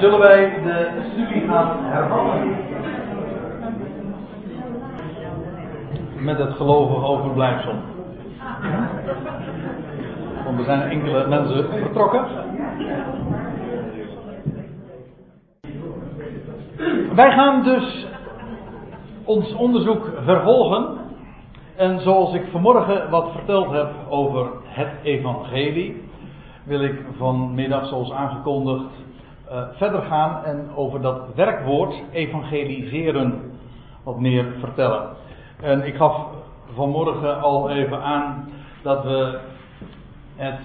zullen wij de studie gaan hervatten. Met het gelovige overblijfsel. Want er zijn enkele mensen vertrokken. Wij gaan dus ons onderzoek vervolgen. En zoals ik vanmorgen wat verteld heb over het evangelie, wil ik vanmiddag, zoals aangekondigd, uh, verder gaan en over dat werkwoord evangeliseren wat meer vertellen. En ik gaf vanmorgen al even aan dat we het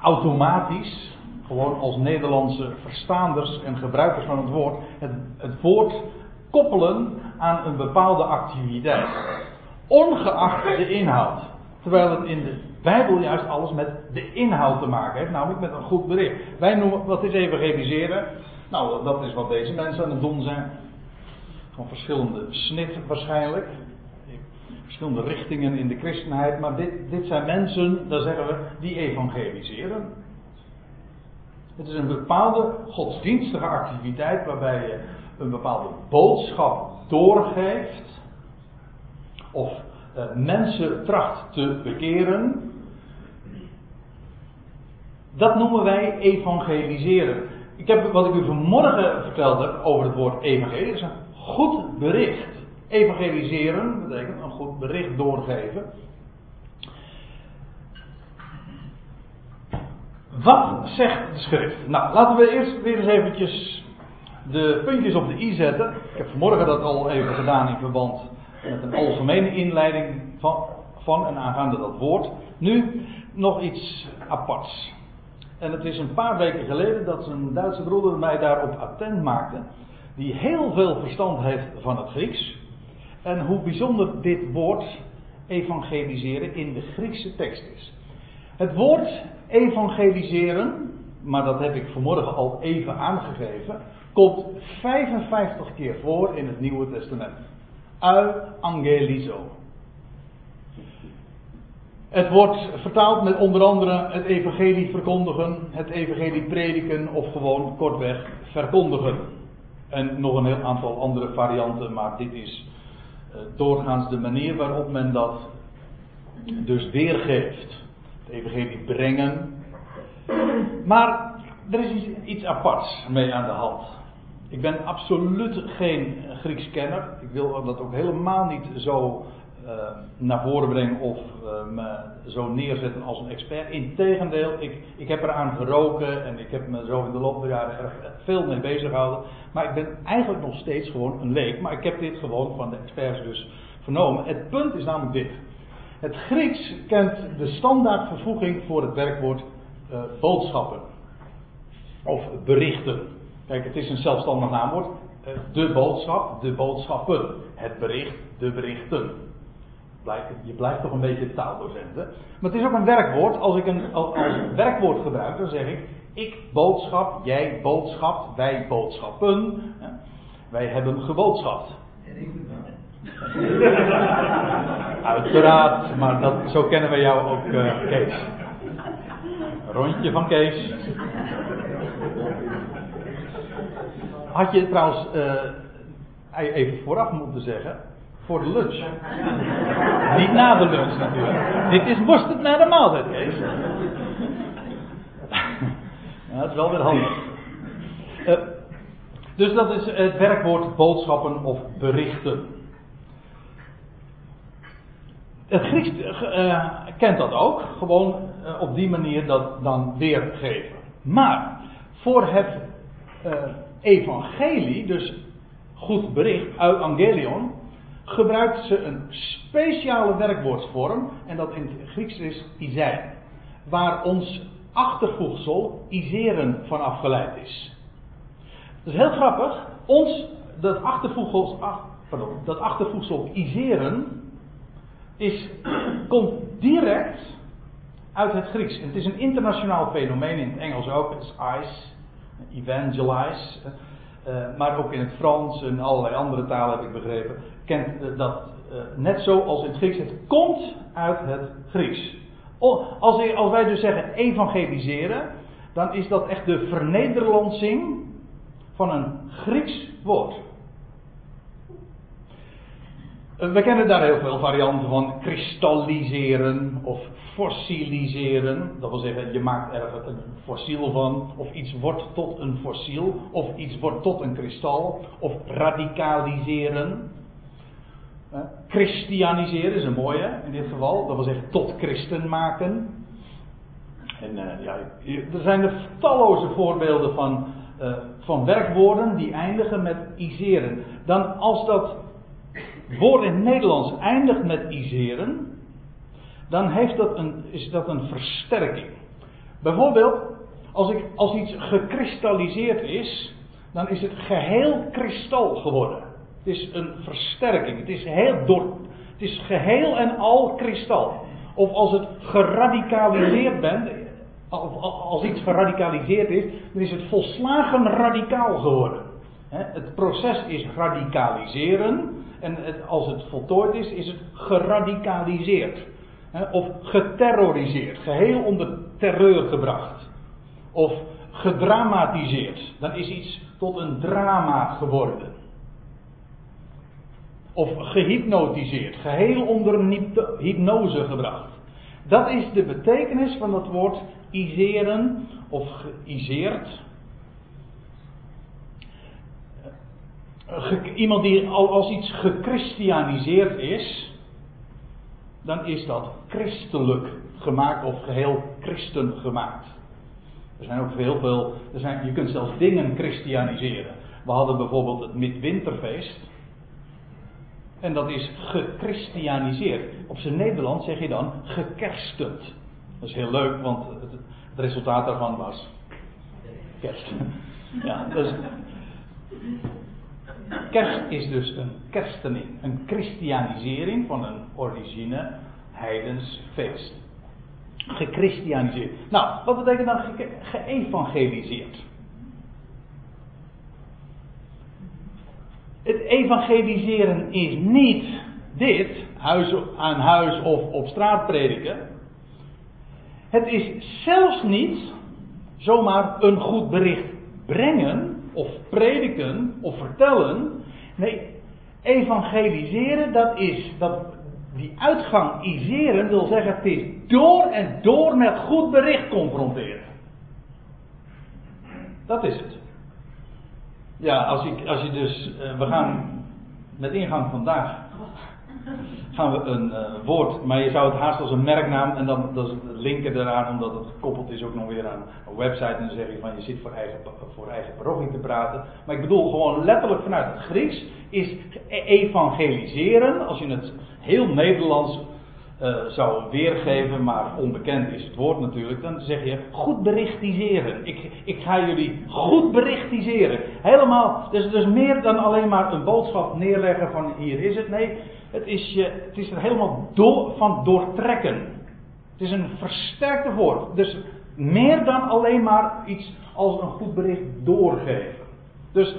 automatisch, gewoon als Nederlandse verstaanders en gebruikers van het woord, het, het woord koppelen aan een bepaalde activiteit. Ongeacht de inhoud. Terwijl het in de Bijbel juist alles met de inhoud te maken heeft, namelijk met een goed bericht. Wij noemen, wat is evangeliseren? Nou, dat is wat deze mensen aan het doen zijn. Van verschillende snit waarschijnlijk. Verschillende richtingen in de christenheid. Maar dit, dit zijn mensen, daar zeggen we, die evangeliseren. Het is een bepaalde godsdienstige activiteit waarbij je een bepaalde boodschap doorgeeft. Of mensen tracht te bekeren. Dat noemen wij evangeliseren. Ik heb wat ik u vanmorgen verteld heb over het woord evangelie, is een goed bericht. Evangeliseren betekent een goed bericht doorgeven. Wat zegt de schrift? Nou, laten we eerst weer eens eventjes de puntjes op de i zetten. Ik heb vanmorgen dat al even gedaan in verband een algemene inleiding van, van en aangaande dat woord. Nu nog iets aparts. En het is een paar weken geleden dat een Duitse broeder mij daarop attent maakte. Die heel veel verstand heeft van het Grieks. En hoe bijzonder dit woord evangeliseren in de Griekse tekst is. Het woord evangeliseren, maar dat heb ik vanmorgen al even aangegeven, komt 55 keer voor in het Nieuwe Testament. Angelizo. Het wordt vertaald met onder andere het evangelie verkondigen, het evangelie prediken of gewoon kortweg verkondigen. En nog een heel aantal andere varianten, maar dit is uh, doorgaans de manier waarop men dat dus weergeeft. Het evangelie brengen. Maar er is iets aparts mee aan de hand. Ik ben absoluut geen Grieks kenner. Ik wil dat ook helemaal niet zo uh, naar voren brengen of uh, me zo neerzetten als een expert. Integendeel, ik, ik heb eraan geroken en ik heb me zo in de loop der jaren erg veel mee bezig gehouden. Maar ik ben eigenlijk nog steeds gewoon een leek. Maar ik heb dit gewoon van de experts dus vernomen. Het punt is namelijk dit. Het Grieks kent de standaardvervoeging voor het werkwoord boodschappen. Of berichten. Kijk, het is een zelfstandig naamwoord. De boodschap, de boodschappen. Het bericht, de berichten. Je blijft toch een beetje taaldocent, hè? Maar het is ook een werkwoord. Als ik een als werkwoord gebruik, dan zeg ik: ik boodschap, jij boodschapt, wij boodschappen. Wij hebben geboodschapt. Uiteraard, maar dat, zo kennen we jou ook, uh, Kees. Rondje van Kees. Had je trouwens uh, even vooraf moeten zeggen. Voor de lunch. Niet na de lunch natuurlijk. Dit is mosterd na de maaltijd, Kees. ja, dat is wel weer handig. Uh, dus dat is het werkwoord boodschappen of berichten. Het Grieks uh, kent dat ook. Gewoon uh, op die manier dat dan weergeven. Maar voor het evangelie, dus goed bericht, evangelion, gebruikt ze een speciale werkwoordsvorm, en dat in het Grieks is isei, waar ons achtervoegsel iseren van afgeleid is. Dat is heel grappig. Ons, dat achtervoegsel, ach, pardon, dat achtervoegsel iseren, is, komt direct uit het Grieks. Het is een internationaal fenomeen, in het Engels ook, het is ice evangelize. Uh, maar ook in het Frans en allerlei andere talen heb ik begrepen. Kent uh, dat net zo als in het Grieks. Het komt uit het Grieks. als, als wij dus zeggen evangeliseren, dan is dat echt de vernederlandsing van een Grieks woord. Eh, we kennen daar heel veel varianten van. Kristalliseren of fossiliseren. Dat wil zeggen, je maakt er een fossiel van. Of iets wordt tot een fossiel. Of iets wordt tot een kristal. Of radicaliseren. Uh, christianiseren is een mooie in dit geval. Dat wil zeggen, tot christen maken. En uh, ja, er zijn er talloze voorbeelden van, van werkwoorden die eindigen met iseren. Dan als dat woord in het Nederlands eindigt met iseren, dan heeft dat een, is dat een versterking. Bijvoorbeeld, als, ik, als iets gekristalliseerd is, dan is het geheel kristal geworden. Het is een versterking. Het is, heel door, het is geheel en al kristal. Of als het geradicaliseerd bent, of als iets geradicaliseerd is, dan is het volslagen radicaal geworden. Het proces is radicaliseren. En als het voltooid is, is het geradicaliseerd. Of geterroriseerd, geheel onder terreur gebracht. Of gedramatiseerd. Dan is iets tot een drama geworden. Of gehypnotiseerd, geheel onder hypnose gebracht. Dat is de betekenis van dat woord iseren of geïseerd. Iemand die al als iets gechristianiseerd is, dan is dat christelijk gemaakt of geheel christen gemaakt. Er zijn ook heel veel, er zijn, je kunt zelfs dingen christianiseren. We hadden bijvoorbeeld het midwinterfeest. En dat is gechristianiseerd. Op zijn Nederlands zeg je dan gekerstend. Dat is heel leuk, want het, het resultaat daarvan was kerst. Ja, dus Kerst is dus een kerstening, een christianisering van een origine heidens feest. Gechristianiseerd. Nou, wat betekent dan ge geëvangeliseerd? Het evangeliseren is niet dit, huis aan huis of op straat prediken. Het is zelfs niet zomaar een goed bericht brengen of prediken of vertellen. Nee, evangeliseren, dat is, dat, die uitgang iseren wil zeggen, het is door en door met goed bericht confronteren. Dat is het. Ja, als, ik, als je dus, uh, we gaan met ingang vandaag gaan we een uh, woord, maar je zou het haast als een merknaam en dan dat linken eraan, omdat het gekoppeld is ook nog weer aan een website en dan zeg je van je zit voor eigen, voor eigen parochie te praten. Maar ik bedoel gewoon letterlijk vanuit het Grieks is evangeliseren, als je het heel Nederlands uh, zou weergeven, maar onbekend is het woord natuurlijk, dan zeg je goed berichtiseren. Ik, ik ga jullie goed berichtiseren. Helemaal, dus, dus meer dan alleen maar een boodschap neerleggen van hier is het. Nee, het is, je, het is er helemaal van doortrekken. Het is een versterkte woord. Dus meer dan alleen maar iets als een goed bericht doorgeven. Dus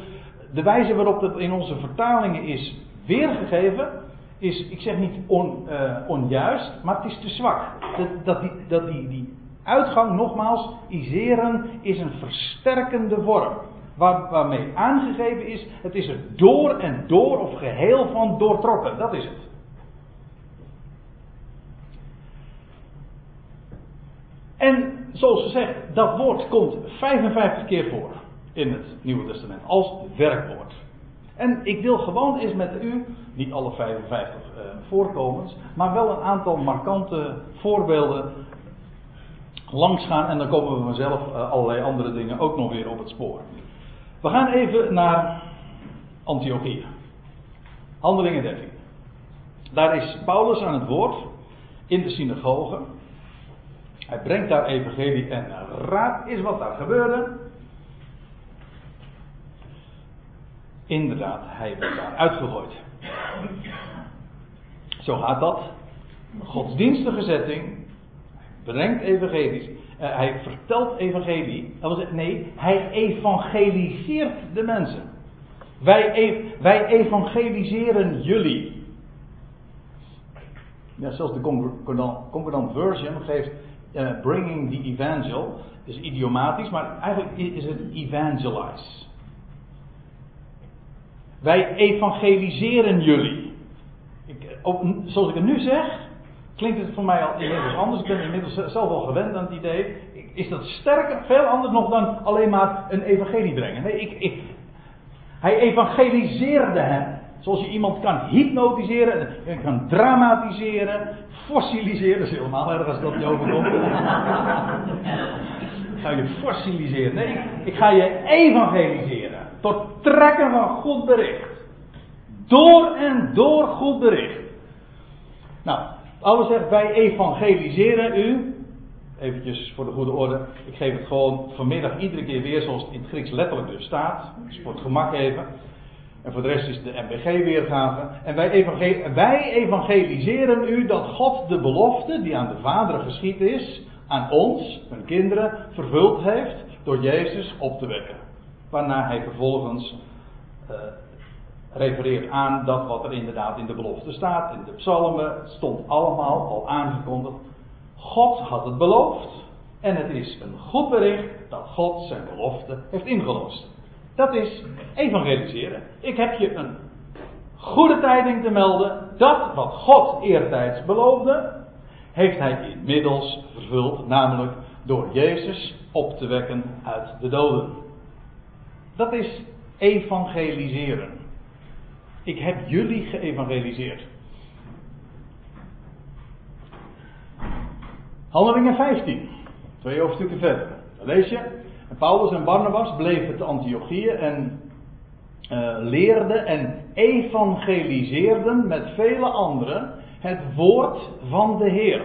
de wijze waarop dat in onze vertalingen is weergegeven, is, ik zeg niet on, uh, onjuist, maar het is te zwak. Dat, dat, die, dat die, die uitgang, nogmaals, iseren, is een versterkende vorm. Waar, waarmee aangegeven is, het is er door en door of geheel van doortrokken. Dat is het. En zoals gezegd, dat woord komt 55 keer voor in het Nieuwe Testament als werkwoord. En ik wil gewoon eens met u, niet alle 55 uh, voorkomens, maar wel een aantal markante voorbeelden langsgaan. En dan komen we vanzelf uh, allerlei andere dingen ook nog weer op het spoor. We gaan even naar Antiochië. Handelingen 13. Daar is Paulus aan het woord in de synagoge. Hij brengt daar evangelie en raad is wat daar gebeurde. Inderdaad, hij werd daar uitgegooid. Zo gaat dat. Godsdienstige zetting. Brengt evangelisch. Uh, hij vertelt evangelie. Nee, hij evangeliseert de mensen. Wij, wij evangeliseren jullie. Ja, zelfs de concordant, version geeft uh, bringing the evangel. Is idiomatisch, maar eigenlijk is het evangelize. Wij evangeliseren jullie. Ik, ook, zoals ik het nu zeg, klinkt het voor mij al inmiddels anders. Ik ben inmiddels zelf al gewend aan het idee. Is dat sterker, veel anders nog dan alleen maar een evangelie brengen. Nee, ik, ik, hij evangeliseerde hem. Zoals je iemand kan hypnotiseren, kan dramatiseren, fossiliseren. Dat is helemaal erg als dat je overkomt. ga je fossiliseren. Nee, ik, ik ga je evangeliseren. Tot trekken van goed bericht. Door en door goed bericht. Nou, Paulus zegt, wij evangeliseren u. Eventjes voor de goede orde. Ik geef het gewoon vanmiddag iedere keer weer zoals het in het Grieks letterlijk dus staat. Dus voor het gemak even. En voor de rest is de MBG weergave. En wij, wij evangeliseren u dat God de belofte die aan de vaderen geschied is, aan ons, hun kinderen, vervuld heeft door Jezus op te wekken. Waarna hij vervolgens uh, refereert aan dat wat er inderdaad in de belofte staat. In de psalmen stond allemaal al aangekondigd. God had het beloofd. En het is een goed bericht dat God zijn belofte heeft ingelost. Dat is evangeliseren. Ik heb je een goede tijding te melden. Dat wat God eertijds beloofde, heeft hij inmiddels vervuld. Namelijk door Jezus op te wekken uit de doden. Dat is evangeliseren. Ik heb jullie geëvangeliseerd. Handelingen 15. Twee hoofdstukken verder. Dan lees je. Paulus en Barnabas bleven te Antiochieën en uh, leerden en evangeliseerden met vele anderen het woord van de Heer.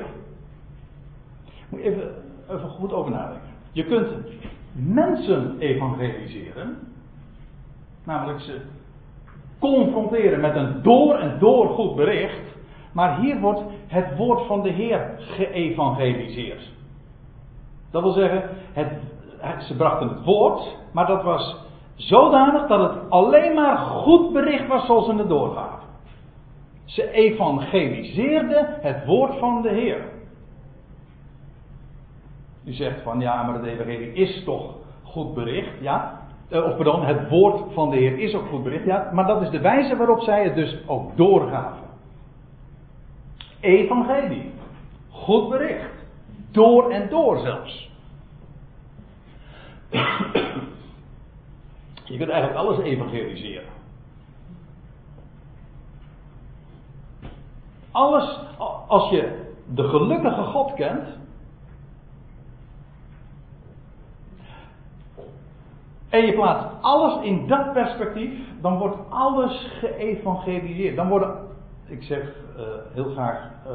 Moet je even, even goed over nadenken. Je kunt mensen evangeliseren, namelijk ze confronteren met een door en door goed bericht. Maar hier wordt het woord van de Heer geëvangeliseerd. Dat wil zeggen, het, ze brachten het woord, maar dat was zodanig dat het alleen maar goed bericht was zoals ze het doorgaven. Ze evangeliseerden het woord van de Heer. U zegt van ja, maar het evangelie is toch goed bericht. Ja, of pardon, het woord van de Heer is ook goed bericht. Ja, maar dat is de wijze waarop zij het dus ook doorgaven. Evangelie. Goed bericht. Door en door zelfs. Je kunt eigenlijk alles evangeliseren. Alles, als je de gelukkige God kent, En je plaatst alles in dat perspectief, dan wordt alles geëvangeliseerd. Dan worden, ik zeg uh, heel, graag, uh,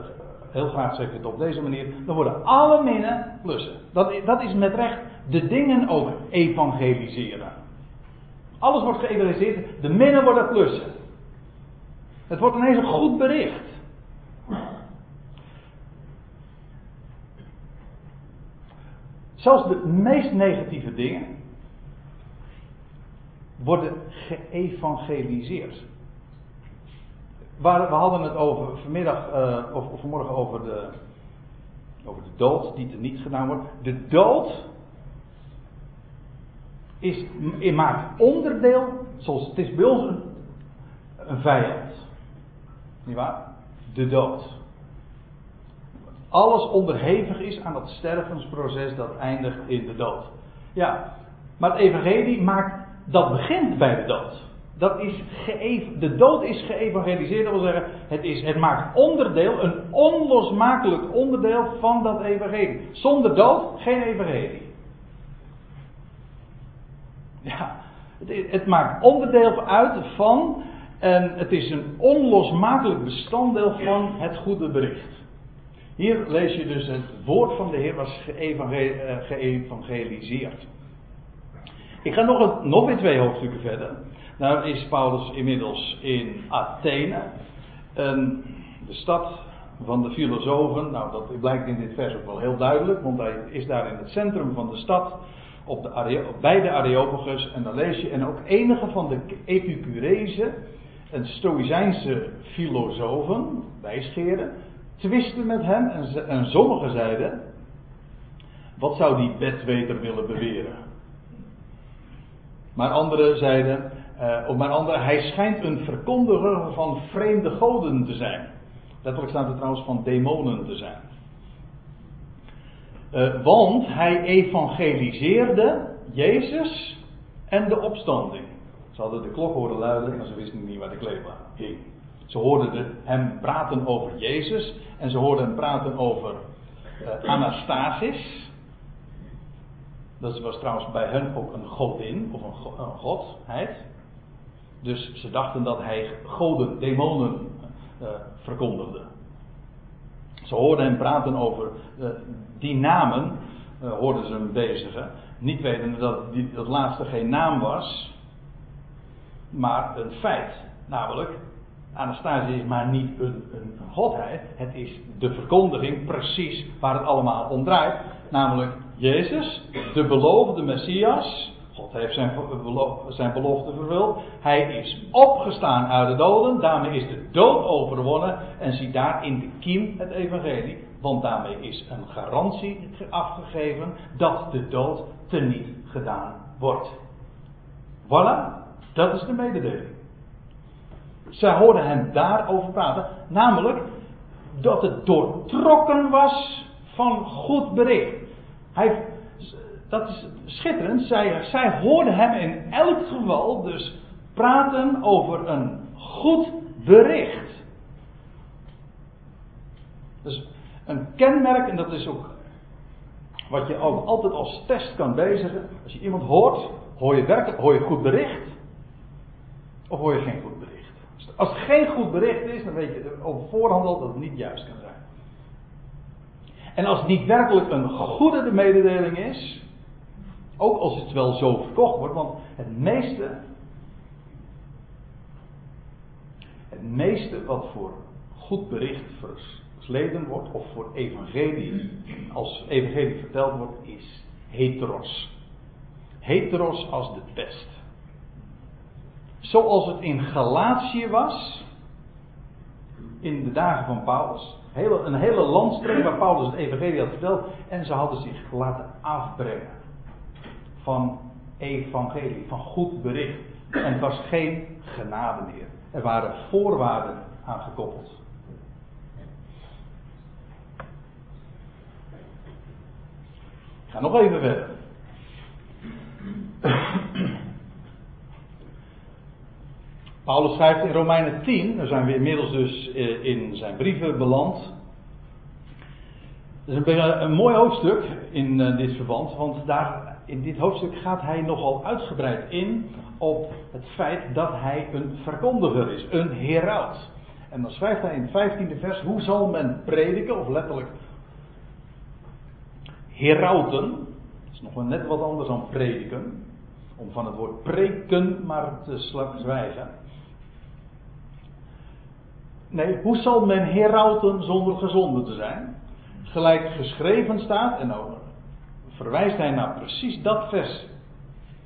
heel graag zeg ik het op deze manier, dan worden alle minnen plussen. Dat, dat is met recht de dingen ook evangeliseren. Alles wordt geëvangeliseerd, de minnen worden plussen. Het wordt ineens een goed bericht. Zelfs de meest negatieve dingen, worden geëvangeliseerd. We hadden het over vanmiddag, uh, of, vanmorgen over de, over de dood die niet gedaan wordt. De dood is, maakt onderdeel, zoals het is bij een, een vijand. Niet waar? De dood. Alles onderhevig is aan dat stervensproces dat eindigt in de dood. Ja, maar het evangelie maakt dat begint bij de dood. Dat is de dood is geëvangeliseerd, dat wil zeggen, het, is, het maakt onderdeel, een onlosmakelijk onderdeel van dat evangelie. Zonder dood geen evangelie. Ja, het, het maakt onderdeel uit van, en het is een onlosmakelijk bestanddeel van het goede bericht. Hier lees je dus het woord van de Heer was eh, geëvangeliseerd. Ik ga nog, een, nog weer twee hoofdstukken verder. Daar is Paulus inmiddels in Athene. De stad van de filosofen. Nou, dat blijkt in dit vers ook wel heel duidelijk. Want hij is daar in het centrum van de stad. Op de, bij de Areopagus. En dan lees je. En ook enige van de Epicurezen. En Stoïcijnse filosofen. Wijsgeren. Twisten met hem. En, en sommigen zeiden. Wat zou die bedweter willen beweren? Maar anderen zeiden, Uh, op mijn andere, hij schijnt een verkondiger van vreemde goden te zijn. Letterlijk staat er trouwens van demonen te zijn. Uh, want hij evangeliseerde Jezus en de opstanding. Ze hadden de klok horen luiden, maar ze wisten niet waar de kleedbaar hing. Ze hoorden hem praten over Jezus en ze hoorden hem praten over uh, Anastasis. Dat was trouwens bij hen ook een godin of een, godheid. Dus ze dachten dat hij goden, demonen uh, verkondigde. Ze hoorden hem praten over uh, die namen, uh, hoorden ze hem bezigen. Niet wetende dat die, dat laatste geen naam was, maar een feit. Namelijk, Anastasia is maar niet een, godheid. Het is de verkondiging precies waar het allemaal om draait. Namelijk Jezus, de beloofde Messias. God heeft zijn, zijn belofte vervuld. Hij is opgestaan uit de doden. Daarmee is de dood overwonnen. En zie daar in de kiem het evangelie. Want daarmee is een garantie afgegeven dat de dood teniet gedaan wordt. Voilà, dat is de mededeling. Zij hoorden hem daarover praten, namelijk dat het doortrokken was van goed bericht. Hij, dat is schitterend, zij, zij hoorden hem in elk geval dus praten over een goed bericht. Dus een kenmerk, en dat is ook wat je ook altijd als test kan bezigen. Als je iemand hoort, hoor je, hoor je goed bericht, of hoor je geen goed bericht. Als het geen goed bericht is, dan weet je op voorhand dat het niet juist kan zijn. En als het niet werkelijk een goede mededeling is, ook als het wel zo verkocht wordt, want het meeste, het meeste wat voor goed bericht versleden wordt, of voor evangelie, als evangelie verteld wordt, is heteros. Heteros als de pest. Zoals het in Galatië was. In de dagen van Paulus. Hele, een hele landstreek waar Paulus het evangelie had verteld. En ze hadden zich laten afbrengen. Van evangelie, van goed bericht. En het was geen genade meer. Er waren voorwaarden aangekoppeld. Ik ga nog even verder. Paulus schrijft in Romeinen 10, daar zijn we inmiddels dus eh, in zijn brieven beland. Dat is een, mooi hoofdstuk in eh, dit verband, want daar, in dit hoofdstuk gaat hij nogal uitgebreid in op het feit dat hij een verkondiger is, een heraut. En dan schrijft hij in het 15e vers, hoe zal men prediken, of letterlijk herauten, dat is nog net wat anders dan prediken, om van het woord preken maar te zwijgen. Nee, hoe zal men herauten zonder gezonde te zijn? Gelijk geschreven staat, en verwijst hij naar precies dat vers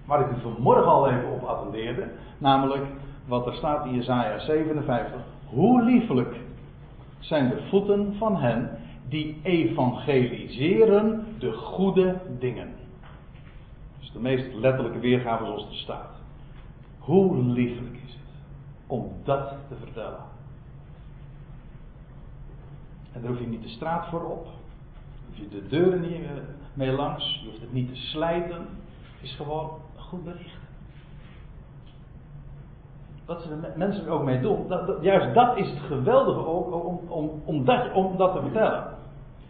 waar ik u vanmorgen al even op attendeerde, namelijk wat er staat in Jesaja 57. Hoe liefelijk zijn de voeten van hen die evangeliseren de goede dingen. Is de meest letterlijke weergave zoals het staat. Hoe liefelijk is het om dat te vertellen. En daar hoef je niet de straat voor op. Hoef je de deuren niet eh, mee langs. Je hoeft het niet te slijten. Het is gewoon een goed bericht. Wat ze de mensen ook mee doen. Dat, juist dat is het geweldige ook om, om, om, dat, om dat te vertellen.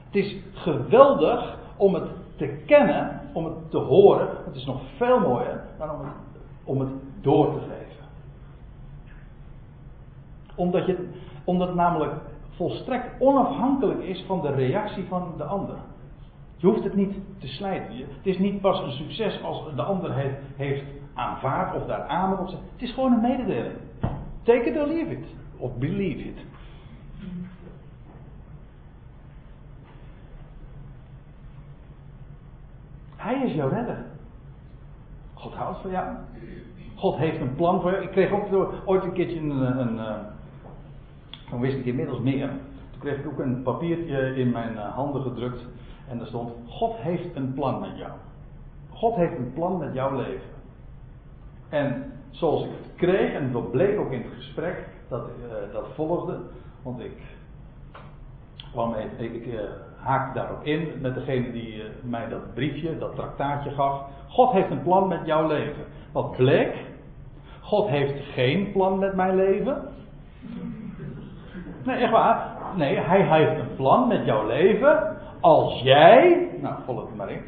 Het is geweldig om het te kennen, om het te horen. Het is nog veel mooier dan om om het door te geven. Omdat, je, omdat namelijk volstrekt onafhankelijk is van de reactie van de ander. Je hoeft het niet te slijten. Het is niet pas een succes als de ander het heeft aanvaard of daar zegt. Het is gewoon een mededeling. Take it or leave it. Of believe it. Hij is jouw redder. God houdt van jou. God heeft een plan voor jou. Ik kreeg ook ooit een keertje een, een, toen wist ik inmiddels meer. Toen kreeg ik ook een papiertje in mijn eh, handen gedrukt. En daar stond: God heeft een plan met jou. God heeft een plan met jouw leven. En zoals ik het kreeg, en dat bleek ook in het gesprek dat, uh, dat volgde, want ik kwam even, ik, uh, haakte daarop in met degene die mij dat briefje, dat traktaatje gaf. God heeft een plan met jouw leven. Wat bleek? God heeft geen plan met mijn leven. Nee, echt waar. Nee, hij heeft een plan met jouw leven. Als jij. Nou, volg het maar in.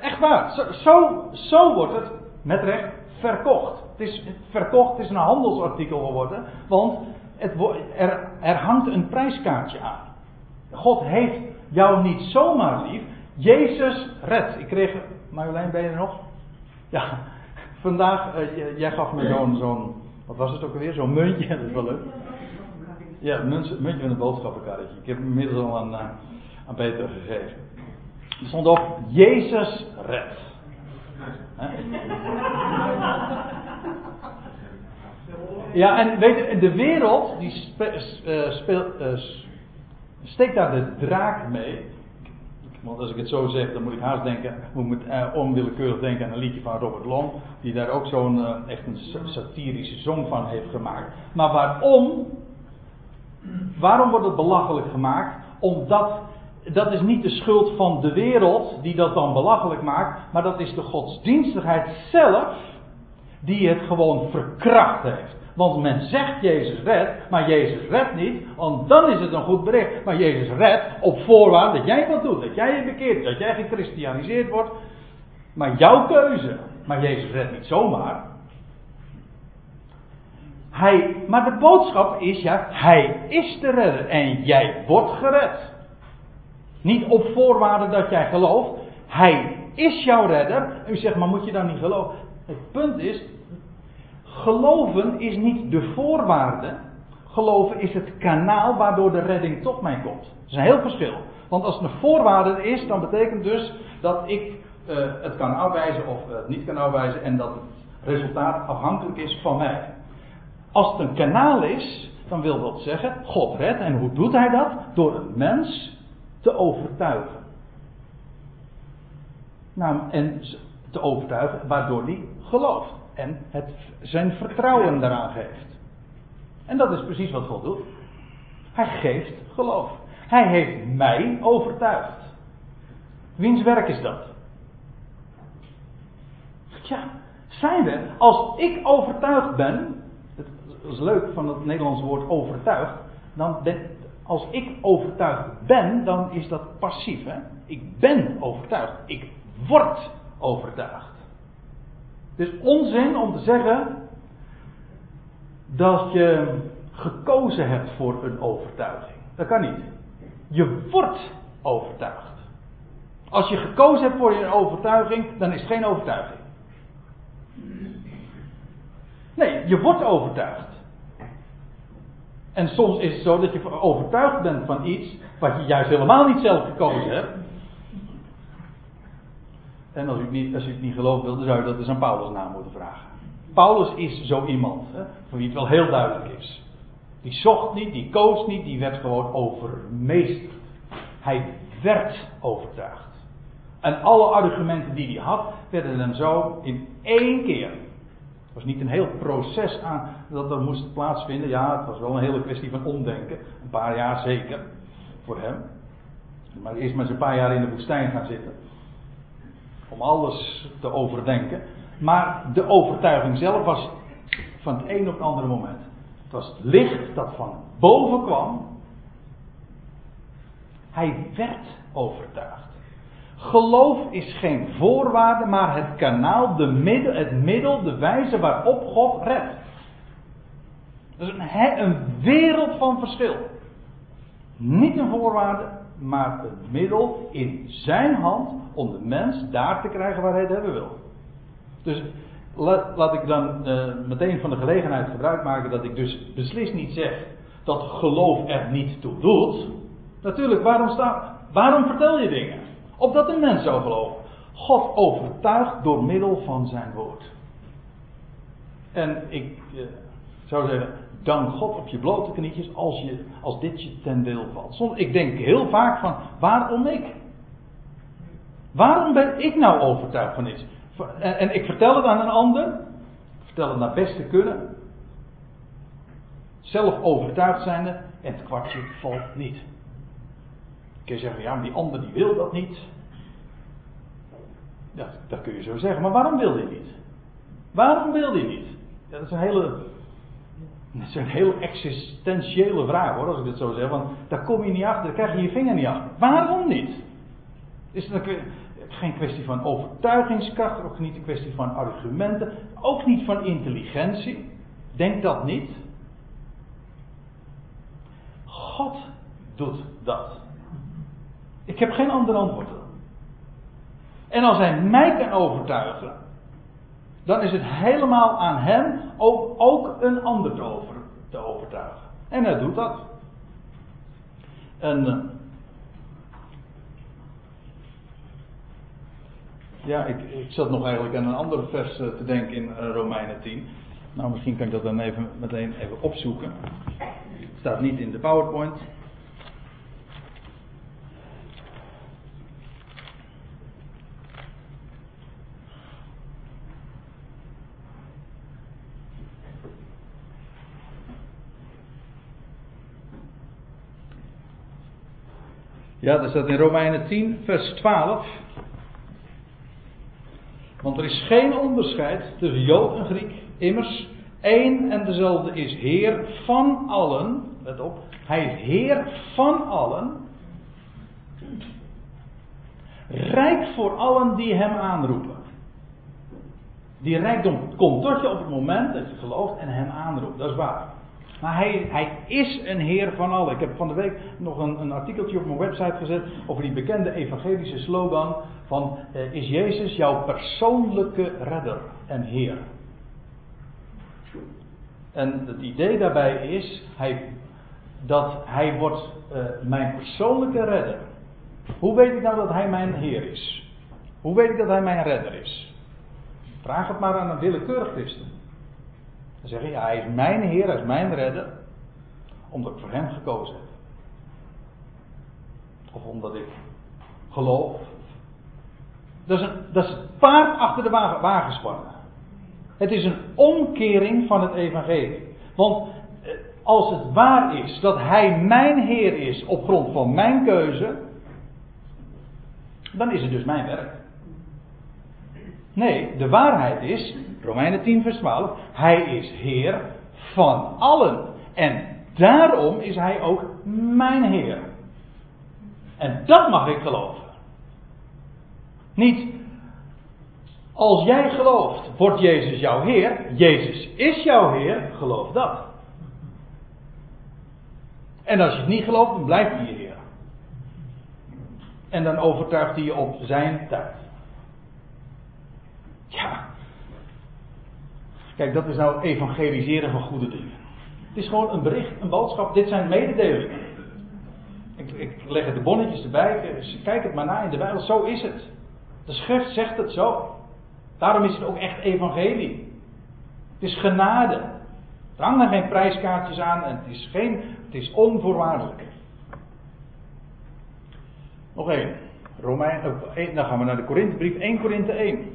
Echt waar. Zo, zo, zo wordt het met recht verkocht. Het is verkocht, het is een handelsartikel geworden. Want het, er, er hangt een prijskaartje aan. God heeft jou niet zomaar lief. Jezus redt. Ik kreeg. Marjolein, ben je er nog? Ja. Vandaag, uh, jij gaf me zo'n. zo'n wat was het ook alweer? Zo'n muntje. Dat is wel leuk. Ja, muntje met een boodschappenkarretje. Ik heb hem inmiddels al aan, uh, aan Peter gegeven. Er stond op: Jezus redt. Ja, en weet je, de wereld die uh, speelt, uh, steekt daar de draak mee. Want als ik het zo zeg, dan moet ik haast denken, moet uh, onwillekeurig denken aan een liedje van Robert Long, die daar ook zo'n echt een satirische zong van heeft gemaakt. Maar waarom? Waarom wordt het belachelijk gemaakt? Omdat dat is niet de schuld van de wereld die dat dan belachelijk maakt, maar dat is de godsdienstigheid zelf die het gewoon verkracht heeft. Want men zegt Jezus redt, maar Jezus redt niet, want dan is het een goed bericht. Maar Jezus redt op voorwaarde dat jij wat doet, dat jij je bekeert, dat jij gechristianiseerd wordt. Maar jouw keuze. Maar Jezus redt niet zomaar. Hij, maar de boodschap is ja, hij is de redder en jij wordt gered. Niet op voorwaarde dat jij gelooft. Hij is jouw redder. U zegt, maar moet je dan niet geloven? Het punt is, geloven is niet de voorwaarde. Geloven is het kanaal waardoor de redding tot mij komt. Dat is een heel verschil. Want als het een voorwaarde is, dan betekent dus dat ik uh, het kan afwijzen of het niet kan afwijzen en dat het resultaat afhankelijk is van mij. Als het een kanaal is, dan wil dat zeggen, God redt. En hoe doet hij dat? Door een mens te overtuigen. Nou, en te overtuigen waardoor hij gelooft. En het, zijn vertrouwen daaraan geeft. En dat is precies wat God doet. Hij geeft geloof. Hij heeft mij overtuigd. Wiens werk is dat? Ja, zijn we. Als ik overtuigd ben. Het is leuk van het Nederlandse woord overtuigd. Dan ben, als ik overtuigd ben, dan is dat passief. Hè? Ik ben overtuigd. Ik word overtuigd. Het is onzin om te zeggen dat je gekozen hebt voor een overtuiging. Dat kan niet. Je wordt overtuigd. Als je gekozen hebt voor een overtuiging, dan is het geen overtuiging. Nee, je wordt overtuigd. En soms is het zo dat je overtuigd bent van iets wat je juist helemaal niet zelf gekozen hebt. En als u niet, als u het niet gelooft dan zou je dat eens aan Paulus na moeten vragen. Paulus is zo iemand, hè, voor wie het wel heel duidelijk is. Die zocht niet, die koos niet, die werd gewoon overmeesterd. Hij werd overtuigd. En alle argumenten die hij had, werden hem zo in één keer het was niet een heel proces aan dat er moest plaatsvinden. Ja, het was wel een hele kwestie van omdenken. Een paar jaar zeker. Voor hem. Maar eerst maar eens een paar jaar in de woestijn gaan zitten. Om alles te overdenken. Maar de overtuiging zelf was van het een op het andere moment. Het was het licht dat van boven kwam. Hij werd overtuigd. Geloof is geen voorwaarde, maar het kanaal, de middel, het middel, de wijze waarop God redt. Dat is een, een wereld van verschil. Niet een voorwaarde, maar een middel in zijn hand om de mens daar te krijgen waar hij het hebben wil. Dus laat, laat ik dan uh, meteen van de gelegenheid gebruik maken dat ik dus beslist niet zeg dat geloof er niet toe doet. Natuurlijk, waarom, sta, waarom vertel je dingen? Opdat een mens zou geloven. God overtuigt door middel van zijn woord. En ik eh, zou zeggen, dank God op je blote knietjes als, je, als dit je ten deel valt. Ik denk heel vaak van, waarom ik? Waarom ben ik nou overtuigd van iets? En, ik vertel het aan een ander. Ik vertel het naar beste kunnen. Zelf overtuigd zijnde. En het kwartje valt niet. Kun je zeggen, ja, maar die ander die wil dat niet. Ja, dat kun je zo zeggen. Maar waarom wil hij niet? Waarom wil hij niet? Ja, dat is een hele dat is een heel existentiële vraag hoor, als ik het zo zeg. Want daar kom je niet achter, daar krijg je je vinger niet achter. Waarom niet? Is het geen kwestie van overtuigingskracht, ook niet een kwestie van argumenten, ook niet van intelligentie. Denk dat niet. God doet dat. Ik heb geen ander antwoord. En als hij mij kan overtuigen, dan is het helemaal aan hem ook, ook een ander te, over, te overtuigen. En hij doet dat. En. Uh, ja, ik, ik zat nog eigenlijk aan een ander vers eh, te denken in uh, Romeinen 10. Nou, misschien kan ik dat dan even meteen even opzoeken. Het staat niet in de PowerPoint. Ja, dat staat in Romeinen 10, vers 12. Want er is geen onderscheid tussen Jood en Griek. Immers, één en dezelfde is Heer van allen. Let op, hij is Heer van allen. Rijk voor allen die hem aanroepen. Die rijkdom komt tot je op het moment dat je gelooft en hem aanroept. Dat is waar. Maar hij, hij is een Heer van allen. Ik heb van de week nog een, een artikeltje op mijn website gezet over die bekende evangelische slogan van eh, is Jezus jouw persoonlijke redder en Heer? En het idee daarbij is hij, dat hij wordt uh, mijn persoonlijke redder. Hoe weet ik nou dat hij mijn Heer is? Hoe weet ik dat hij mijn redder is? Vraag het maar aan een willekeurig christen. Dan zeg je, ja, hij is mijn Heer, hij is mijn redder. Omdat ik voor hem gekozen heb. Of omdat ik geloof. Dat is, een, dat is het paard achter de wagen, wagen spannen. Het is een omkering van het evangelie. Want eh, als het waar is dat hij mijn Heer is op grond van mijn keuze, dan is het dus mijn werk. Nee, de waarheid is, Romeinen 10 vers 12, hij is Heer van allen. En daarom is hij ook mijn Heer. En dat mag ik geloven. Niet, als jij gelooft, wordt Jezus jouw Heer. Jezus is jouw Heer, geloof dat. En als je het niet gelooft, dan blijft hij je Heer. En dan overtuigt hij je op zijn tijd. Ja. Kijk, dat is nou evangeliseren van goede dingen. Het is gewoon een bericht, een boodschap. Dit zijn mededelingen. Ik, ik leg er de bonnetjes erbij. Kijk het maar na in de Bijbel. Zo is het. De schrift zegt het zo. Daarom is het ook echt evangelie. Het is genade. Er hangen geen prijskaartjes aan en het is, geen, het is onvoorwaardelijk. Nog één. Romein, dan gaan we naar de Korinthebrief 1 Korinthe 1.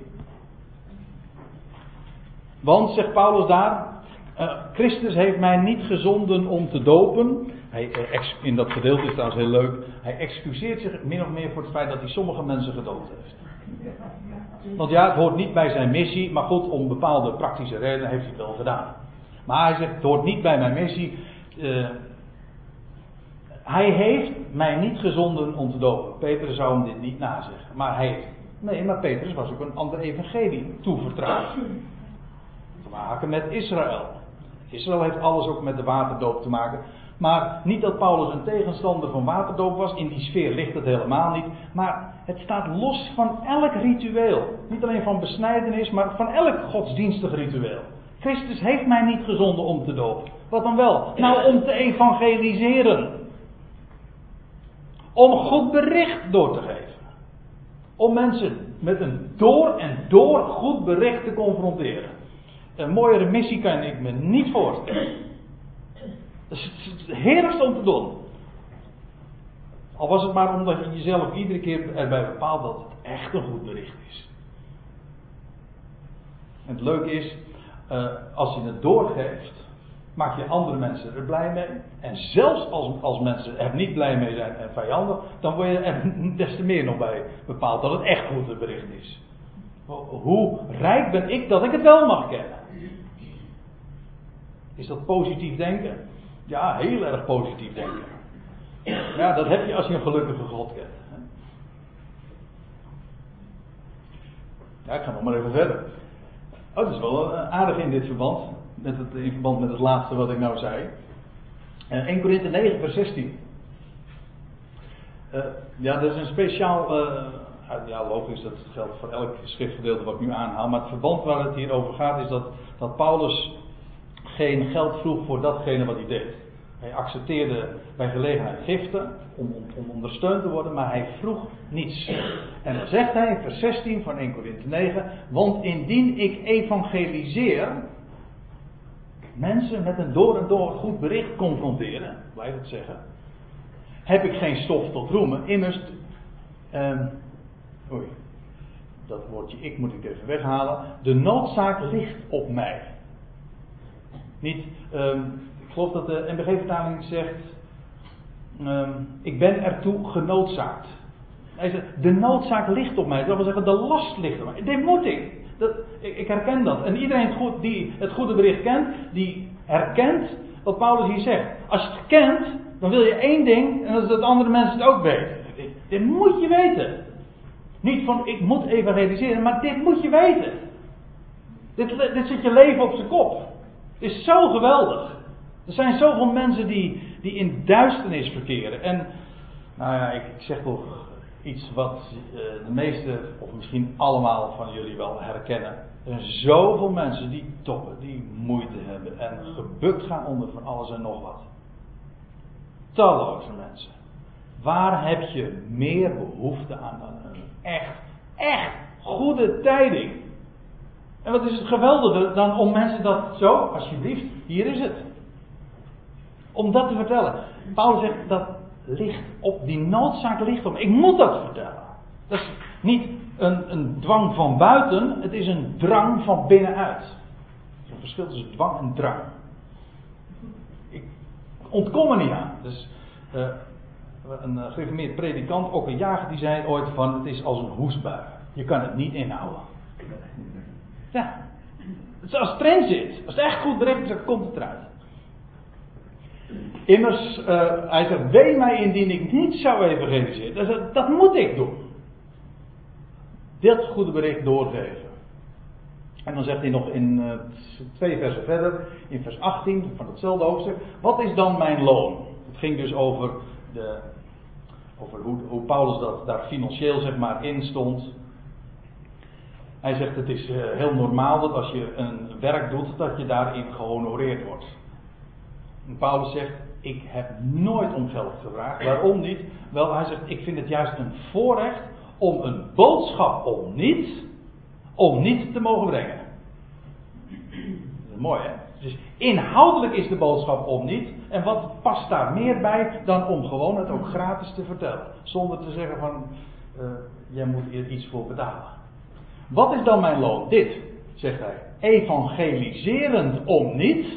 Want, zegt Paulus daar, uh, Christus heeft mij niet gezonden om te dopen. Hij, uh, in dat gedeelte is trouwens heel leuk. Hij excuseert zich min of meer voor het feit dat hij sommige mensen gedoopt heeft. Want ja, het hoort niet bij zijn missie, maar goed, om bepaalde praktische redenen heeft hij het wel gedaan. Maar hij zegt, het hoort niet bij mijn missie. Uh, hij heeft mij niet gezonden om te dopen. Petrus zou hem dit niet nazeggen. Maar hij heeft. Nee, maar Petrus was ook een ander evangelie toevertrouwd te maken met Israël. Israël heeft alles ook met de waterdoop te maken. Maar niet dat Paulus een tegenstander van waterdoop was, in die sfeer ligt het helemaal niet. Maar het staat los van elk ritueel. Niet alleen van besnijdenis, maar van elk godsdienstig ritueel. Christus heeft mij niet gezonden om te dopen. Wat dan wel? Nou, om te evangeliseren. Om goed bericht door te geven. Om mensen met een door en door goed bericht te confronteren. Een mooiere missie kan ik me niet voorstellen. Dat is het heerlijkste om te doen. Al was het maar omdat je jezelf iedere keer erbij bepaalt dat het echt een goed bericht is. En het leuke is, uh, als je het doorgeeft, maak je andere mensen er blij mee. En zelfs als, als mensen er niet blij mee zijn en vijandig, dan word je er des te meer nog bij bepaald dat het echt goed bericht is. Hoe rijk ben ik dat ik het wel mag kennen? Is dat positief denken? Ja, heel erg positief denken. Ja, dat heb je als je een gelukkige God kent. Ja, ik ga nog maar even verder. Oh, dat is wel aardig in dit verband. Het, in verband met het laatste wat ik nou zei. 1 eh, Korinthe 9, vers 16. Uh, ja, dat is een speciaal. Ja, logisch, dat geldt voor elk schriftgedeelte wat ik nu aanhaal. Maar het verband waar het hier over gaat is dat, dat Paulus geen geld vroeg voor datgene wat hij deed. Hij accepteerde bij gelegenheid giften om, om, ondersteund te worden, maar hij vroeg niets. En dan zegt hij in vers 16 van 1 Korinthe 9: Want indien ik evangeliseer, mensen met een door en door goed bericht confronteren, blijf het zeggen, heb ik geen stof tot roemen. Immers, um, oei, dat woordje ik moet ik even weghalen. De noodzaak ligt op mij. Niet, um, ik geloof dat de NBG-vertaling zegt, um, ik ben ertoe genoodzaakt. Hij zegt, de noodzaak ligt op mij. Dat wil zeggen, de last ligt op mij. Dit moet ik. Dat, ik, ik, herken dat. En iedereen die het goede bericht kent, die herkent wat Paulus hier zegt. Als je het kent, dan wil je één ding, en dat is dat andere mensen het ook weten. Dit moet je weten. Niet van ik moet evangeliseren, maar dit moet je weten. Dit, dit zit je leven op zijn kop. Is zo geweldig. Er zijn zoveel mensen die, die in duisternis verkeren. En, nou ja, ik, zeg toch iets wat uh, de meeste, of misschien allemaal van jullie wel herkennen. Er zijn zoveel mensen die toppen, die moeite hebben en gebukt gaan onder van alles en nog wat. Talloze mensen. Waar heb je meer behoefte aan dan een echt, echt goede tijding? En wat is het geweldige dan om mensen dat zo, alsjeblieft, hier is het. Om dat te vertellen. Paulus zegt dat ligt op, die noodzaak ligt op. Ik moet dat vertellen. Dat is niet een, een dwang van buiten, het is een drang van binnenuit. Er is een verschil tussen dwang en drang. Ik ontkom er niet aan. Dus, uh, een uh, predikant, ook een jager, die zei ooit van het is als een hoestbui. Je kan het niet inhouden. Ja. Het is als transit. Als het echt goed bericht is, komt het eruit. Immers, hij zegt, wee mij indien ik niet zou evangeliseren. Dat, dat moet ik doen. Dit goede bericht doorgeven. En dan zegt hij nog in uh, twee versen verder, in vers 18 van hetzelfde hoofdstuk, wat is dan mijn loon? Het ging dus over, de, over hoe, hoe Paulus dat daar financieel zeg maar in stond. Hij zegt het is uh, heel normaal dat als je een werk doet, dat je daarin gehonoreerd wordt. Paulus zegt, ik heb nooit om geld gevraagd. Waarom niet? Wel, hij zegt, ik vind het juist een voorrecht om een boodschap om niet, om niet te mogen brengen. Mooi hè? Dus inhoudelijk is de boodschap om niet. En wat past daar meer bij dan om gewoon het ook gratis te vertellen. Zonder te zeggen van, uh, jij moet hier iets voor betalen. Wat is dan mijn loon? Dit, zegt hij. Evangeliserend om niet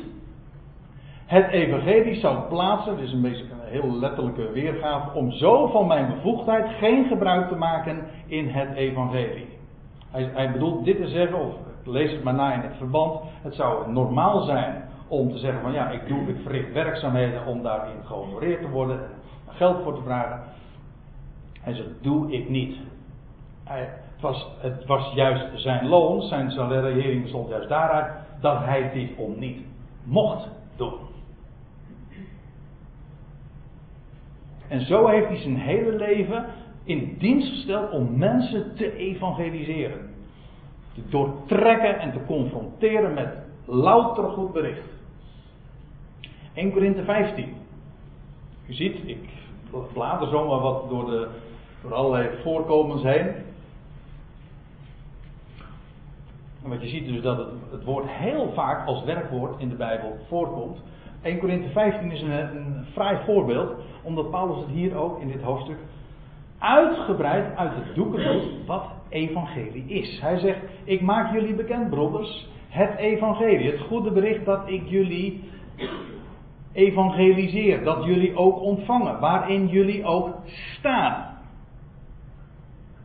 het evangelie zou plaatsen, dit is een, beetje een heel letterlijke weergave, om zo van mijn bevoegdheid geen gebruik te maken in het evangelie. Hij, hij bedoelt dit te zeggen, of lees het maar na in het verband, het zou normaal zijn om te zeggen van ja, ik, doe, ik verricht werkzaamheden om daarin gehonoreerd te worden en geld voor te vragen. Hij zegt, doe ik niet. Hij, het, was, het was juist zijn loon, zijn salariering bestond juist daaruit dat hij dit om niet mocht doen. En zo heeft hij zijn hele leven in dienst gesteld om mensen te evangeliseren. Te doortrekken en te confronteren met louter goed bericht. 1 Korinthe 15. U ziet, ik blader zomaar wat door, de, door allerlei voorkomens heen. Wat je ziet dus dat het, het woord heel vaak als werkwoord in de Bijbel voorkomt. 1 Korinthe 15 is een, een fraai voorbeeld, omdat Paulus het hier ook in dit hoofdstuk uitgebreid uit de doeken doet wat evangelie is. Hij zegt, ik maak jullie bekend, broeders, het evangelie, het goede bericht dat ik jullie evangeliseer, dat jullie ook ontvangen, waarin jullie ook staan.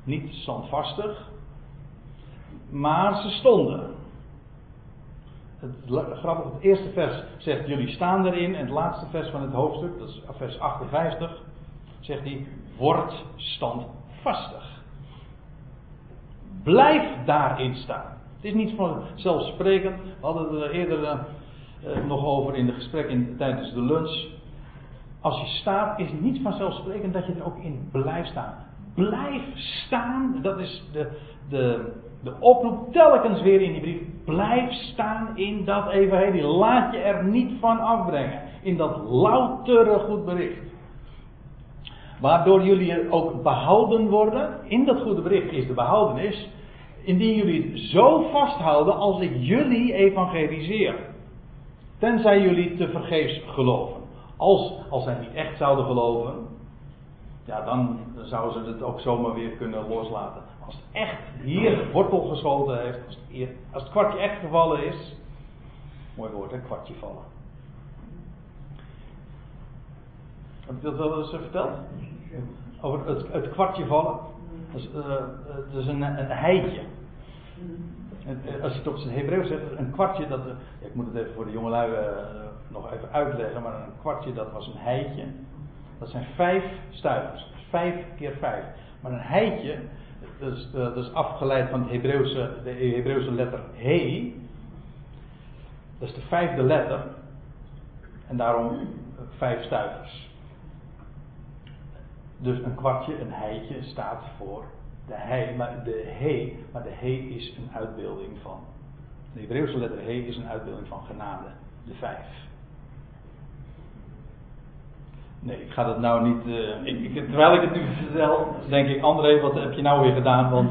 Niet standvastig, maar ze stonden. Het, grappig, het eerste vers zegt jullie staan erin en het laatste vers van het hoofdstuk, dat is vers 58, zegt hij, word standvastig. Blijf daarin staan. Het is niet vanzelfsprekend. We hadden het er eerder uh, nog over in de gesprekken tijdens de lunch. Als je staat, is het niet vanzelfsprekend dat je er ook in blijft staan. Blijf staan, dat is de, de, de oproep telkens weer in die brief. Blijf staan in dat evangelie. Laat je er niet van afbrengen. In dat loutere goed bericht. Waardoor jullie ook behouden worden. In dat goede bericht is de behoudenis. Indien jullie het zo vasthouden als ik jullie evangeliseer. Tenzij jullie te vergeefs geloven. Als, als zij niet echt zouden geloven. Ja, dan zouden ze het ook zomaar weer kunnen loslaten. Als het echt hier wortel geschoten heeft. Als het, als het kwartje echt gevallen is. Mooi woord, hè? Kwartje vallen. Heb ik dat wel eens verteld? Over het, het kwartje vallen. Dat is, dat is een, een heitje. Eh, als je het op zijn Hebreeuws zegt, een kwartje, dat, ik moet het even voor de jongelui uh, nog even uitleggen, maar een kwartje dat was een heitje. Dat zijn vijf stuivers, vijf keer vijf. Maar een heitje, dat is, dat is afgeleid van het Hebreeuwse, de Hebreeuwse letter he. Dat is de vijfde letter. En daarom vijf stuivers. Dus een kwartje, een heitje, staat voor de he, maar de he, maar de he is een uitbeelding van. De Hebreeuwse letter he is een uitbeelding van genade, de vijf. Nee, ik ga dat nou niet. Uh, ik, terwijl ik het nu vertel, denk ik, André, wat heb je nou weer gedaan? Want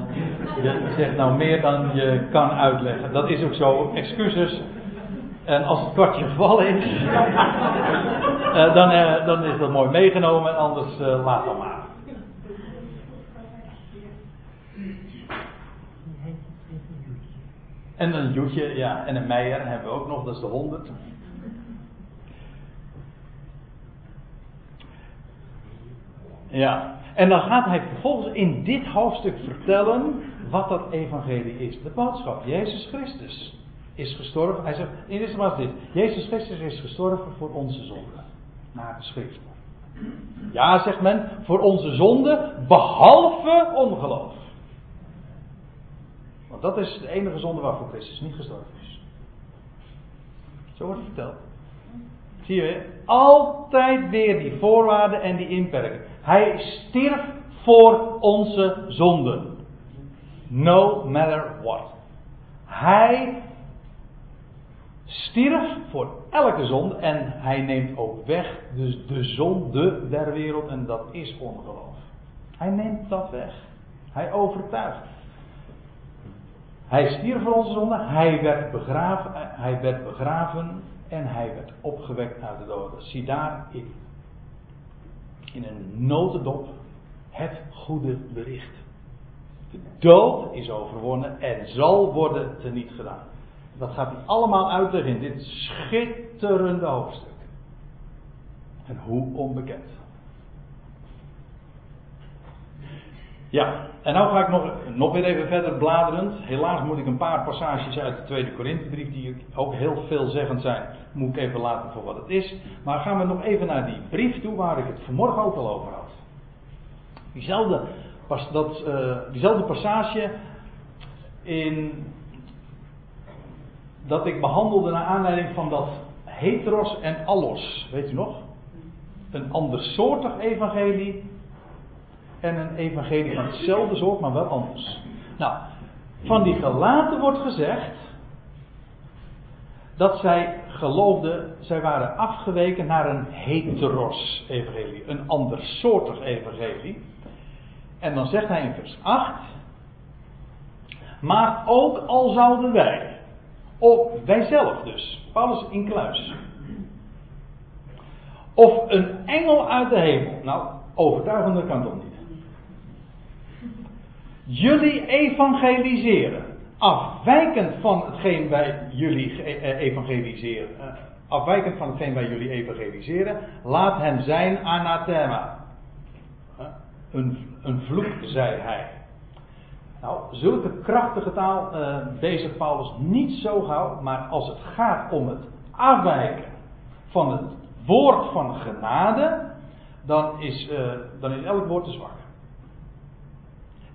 je zegt nou meer dan je kan uitleggen. Dat is ook zo. Excuses. En als het kwartje gevallen is, uh, dan, uh, dan is dat mooi meegenomen. En anders laat dan maar. En een Joetje, ja, en een Meijer hebben we ook nog, dat is de 100. Ja, en dan gaat hij vervolgens in dit hoofdstuk vertellen wat dat evangelie is. De boodschap, Jezus Christus is gestorven. Hij zegt, in eerste plaats dit, Jezus Christus is gestorven voor onze zonde. Naar de schrift. Ja, zegt men, voor onze zonde, behalve ongeloof. Want dat is de enige zonde waarvoor Christus niet gestorven is. Zo wordt het verteld. Zie je, altijd weer die voorwaarden en die inperken. Hij stierf voor onze zonden. No matter what. Hij stierf voor elke zonde en hij neemt ook weg dus de zonde der wereld en dat is ongeloof. Hij neemt dat weg. Hij overtuigt. Hij stierf voor onze zonde, hij werd begraven, hij werd begraven en hij werd opgewekt uit de doden. Zie daar in, in een notendop het goede bericht. De dood is overwonnen en zal worden teniet gedaan. Dat gaat hij allemaal uitleggen in dit schitterende hoofdstuk. En hoe onbekend. Ja, en nu ga ik nog, nog weer even verder bladerend. Helaas moet ik een paar passages uit de tweede Korinthebrief, die ook heel veelzeggend zijn, moet ik even laten voor wat het is. Maar gaan we nog even naar die brief toe waar ik het vanmorgen ook al over had. Diezelfde, dat, uh, diezelfde passage in, dat ik behandelde naar aanleiding van dat heteros en allos, weet u nog? Een andersoortig evangelie en een evangelie van hetzelfde soort, maar wel anders. Nou, van die gelaten wordt gezegd dat zij geloofden, zij waren afgeweken naar een heteros evangelie, een andersoortig evangelie. En dan zegt hij in vers 8, maar ook al zouden wij, of wij zelf dus, Paulus in kluis, of een engel uit de hemel, nou overtuigender kan niet. Jullie evangeliseren. Afwijkend van hetgeen wij jullie eh, evangeliseren. Eh, afwijkend van hetgeen wij jullie evangeliseren. Laat hem zijn anathema. Een, een vloek, zei hij. Nou, zulke krachtige taal uh, bezig Paulus niet zo gauw, maar als het gaat om het afwijken van het woord van genade, dan is, dan is elk woord te zwak.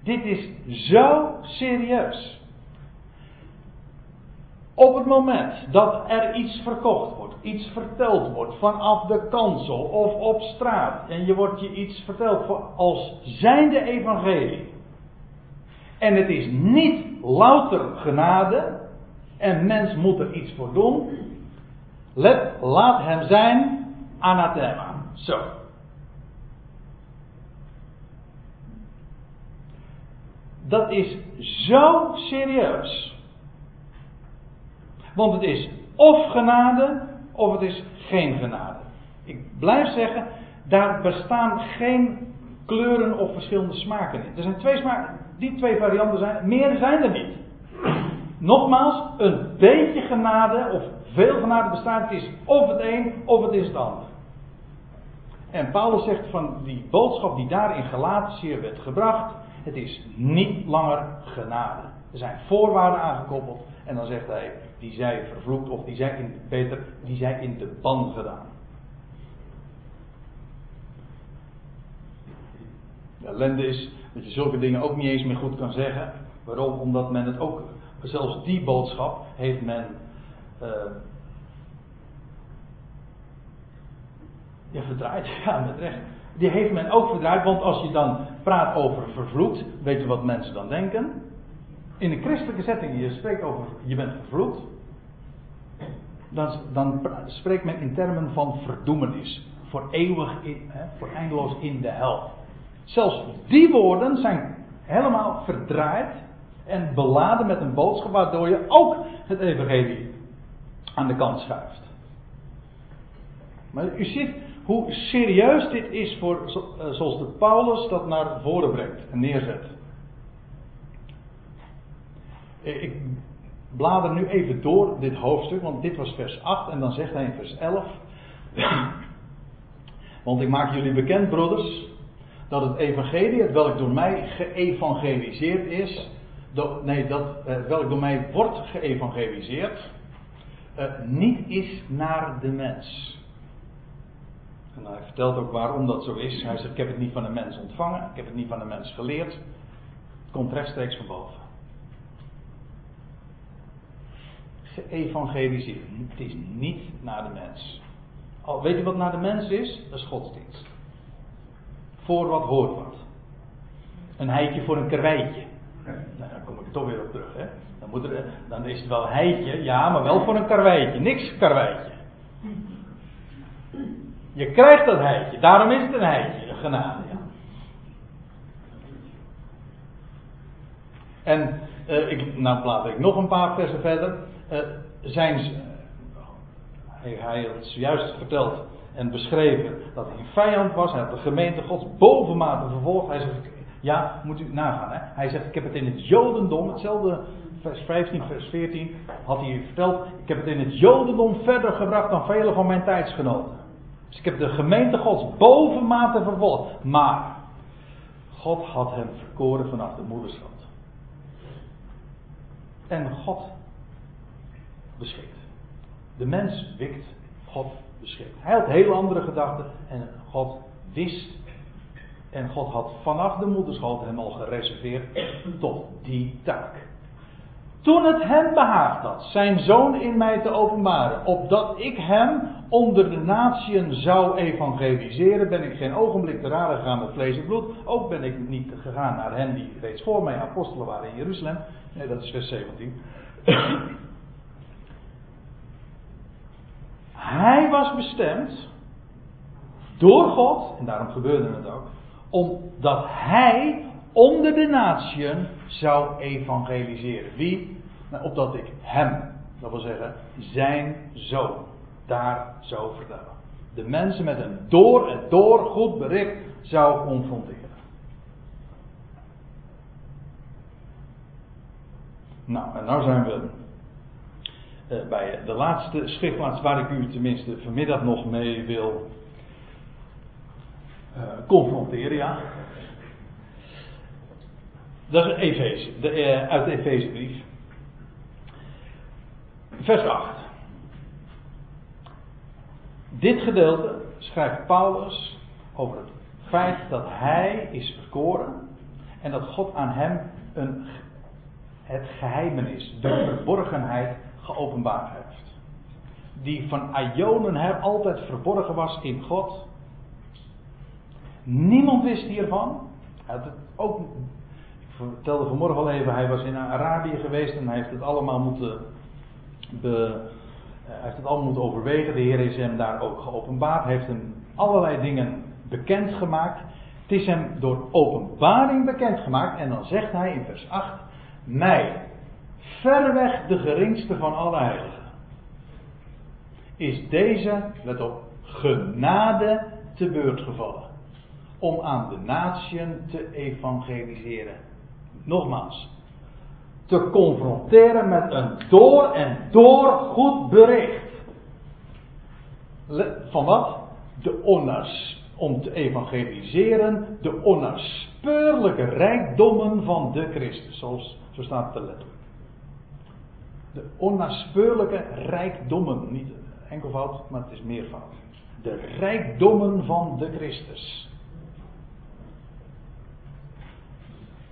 Dit is zo serieus. Op het moment dat er iets verkocht wordt, iets verteld wordt vanaf de kansel of op straat, en je wordt je iets verteld als zijnde evangelie, en het is niet louter genade, en mens moet er iets voor doen, laat hem zijn anathema. Zo. Dat is zo serieus. Want het is of genade, of het is geen genade. Ik blijf zeggen, daar bestaan geen kleuren of verschillende smaken in. Er zijn twee smaken, die twee varianten zijn, meer zijn er niet. Nogmaals, een beetje genade of veel genade bestaat, het is of het een of het is het ander. En Paulus zegt van die boodschap die daar in werd gebracht, het is niet langer genade. Er zijn voorwaarden aangekoppeld en dan zegt hij, die zij vervloekt of die zij in, beter, die zij in de ban gedaan. De ellende is dat je zulke dingen ook niet eens meer goed kan zeggen. Waarom? Omdat men het ook, zelfs die boodschap heeft men uh, ja, verdraaid. Ja, met recht. Die heeft men ook verdraaid, want als je dan praat over vervloekt, weet je wat mensen dan denken? In een christelijke setting, je spreekt over je bent vervloekt, dan, dan spreekt men in termen van verdoemenis. Voor eeuwig, in, hè, voor eindeloos in de hel. Zelfs die woorden zijn helemaal verdraaid en beladen met een boodschap waardoor je ook het evangelie aan de kant schuift. Maar u ziet hoe serieus dit is voor, eh, zoals de Paulus dat naar voren brengt en neerzet. Ik blader nu even door dit hoofdstuk, want dit was vers 8 en dan zegt hij in vers 11. Want ik maak jullie bekend, broeders, dat het evangelie, het welk door mij geëvangeliseerd is, nee, dat uh, welk door mij wordt geëvangeliseerd, uh, niet is naar de mens. En hij vertelt ook waarom dat zo is. Hij zegt: Ik heb het niet van de mens ontvangen, ik heb het niet van de mens geleerd. Het komt rechtstreeks van boven. Geëvangeliseerd. Het is niet naar de mens. Al weet je wat naar de mens is? Dat is godsdienst. Voor wat hoort wat. Een heitje voor een karweitje. Nou, dan kom ik toch weer op terug. Hè? Dan, dan is het wel heitje, ja, maar wel voor een karweitje. Niks karweitje. Je krijgt dat heitje, daarom is het een heitje, genade. Ja. En uh, ik, nou laat ik nog een paar versen verder. Uh, zijn ze, hij, hij had zojuist verteld en beschreven dat hij een vijand was. Hij had de gemeente Gods bovenmate vervolgd. Hij zegt, ja, moet u nagaan. Hè? Hij zegt, ik heb het in het Jodendom, hetzelfde vers 15, vers 14, had hij verteld. Ik heb het in het Jodendom verder gebracht dan vele van mijn tijdsgenoten. Dus ik heb de gemeente Gods bovenmate vervolgd. Maar God had hem verkoren vanaf de moederschap. En God beschikt. De mens wikt, God beschikt. Hij had hele andere gedachten en God wist. En God had vanaf de moederschap hem al gereserveerd tot die taak. Toen het hem behaagd had zijn zoon in mij te openbaren, opdat ik hem onder de natieën zou evangeliseren, ben ik geen ogenblik te raden gegaan met vlees en bloed. Ook ben ik niet gegaan naar hen die reeds voor mij apostelen waren in Jeruzalem. Nee, dat is vers 17. Hij was bestemd door God, en daarom gebeurde het ook, omdat hij onder de natieën zou evangeliseren. Wie? Nou, opdat ik hem, dat wil zeggen zijn zoon, daar zou vertellen. De mensen met een door en door goed bericht zou confronteren. Nou, en nou zijn we uh, bij de laatste schriftplaats waar ik u tenminste vanmiddag nog mee wil uh, confronteren. Ja. Dat is Efeze, de, uh, uit de Efezebrief. Vers 8. Dit gedeelte schrijft Paulus over het feit dat hij is verkoren en dat God aan hem een, het geheimenis, de verborgenheid geopenbaard heeft. Die van Ionen her altijd verborgen was in God. Niemand wist hiervan. Hij had het ook, vertelde vanmorgen al even, hij was in Arabië geweest en hij heeft het allemaal moeten, be, hij heeft het allemaal moeten overwegen. De Heer is hem daar ook geopenbaard, heeft hem allerlei dingen bekendgemaakt. Het is hem door openbaring bekendgemaakt en dan zegt hij in vers 8: Mij, verreweg de geringste van alle heiligen, is deze, let op, genade te beurt gevallen. Om aan de natieën te evangeliseren. Nogmaals, te confronteren met een door en door goed bericht. Van wat? De onnas. Om te evangeliseren de onnaspeurlijke rijkdommen van de Christus. Zoals, zo staat het te letterlijk. De onnaspeurlijke rijkdommen. Niet enkelvoud, maar het is meervoud. De rijkdommen van de Christus.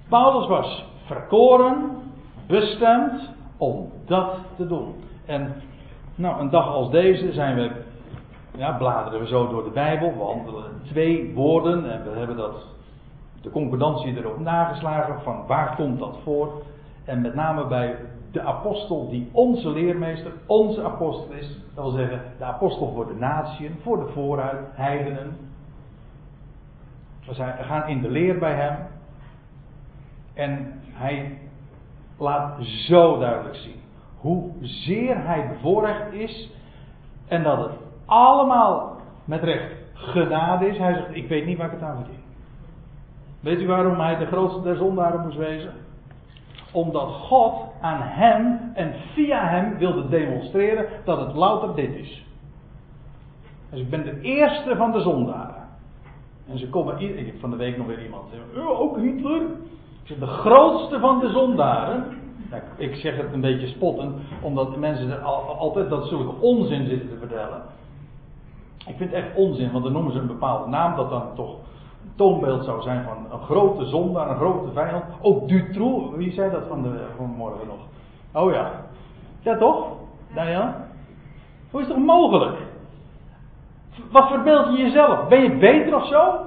Paulus was verkoren, bestemd om dat te doen. En nou, een dag als deze zijn we, ja, bladeren we zo door de Bijbel, we handelen twee woorden en we hebben dat, de concordantie erop nageslagen van waar komt dat voor. En met name bij de apostel die onze leermeester, onze apostel is. Dat wil zeggen, de apostel voor de natieën, voor de vooruit, heidenen. We gaan in de leer bij hem. En hij laat zo duidelijk zien hoe zeer hij bevoorrecht is. En dat het allemaal met recht genade is. Hij zegt, ik weet niet waar ik het aan verdien. Weet u waarom hij de grootste der zondaren moest wezen? Omdat God aan hem en via hem wilde demonstreren dat het louter dit is. Dus ik ben de eerste van de zondaren. En ze komen, ik heb van de week nog weer iemand, oh, ook Hitler. De grootste van de zondaren. ik zeg het een beetje spottend, omdat mensen er altijd dat soort onzin zitten te vertellen. Ik vind het echt onzin, want dan noemen ze een bepaalde naam dat dan toch toonbeeld zou zijn van een grote zondaar, een grote vijand. Ook Dutroux, wie zei dat van, de, van morgen nog? Oh ja. Ja toch? Daniel? Hoe is het toch mogelijk? Wat verbeeld je jezelf? Ben je beter of zo?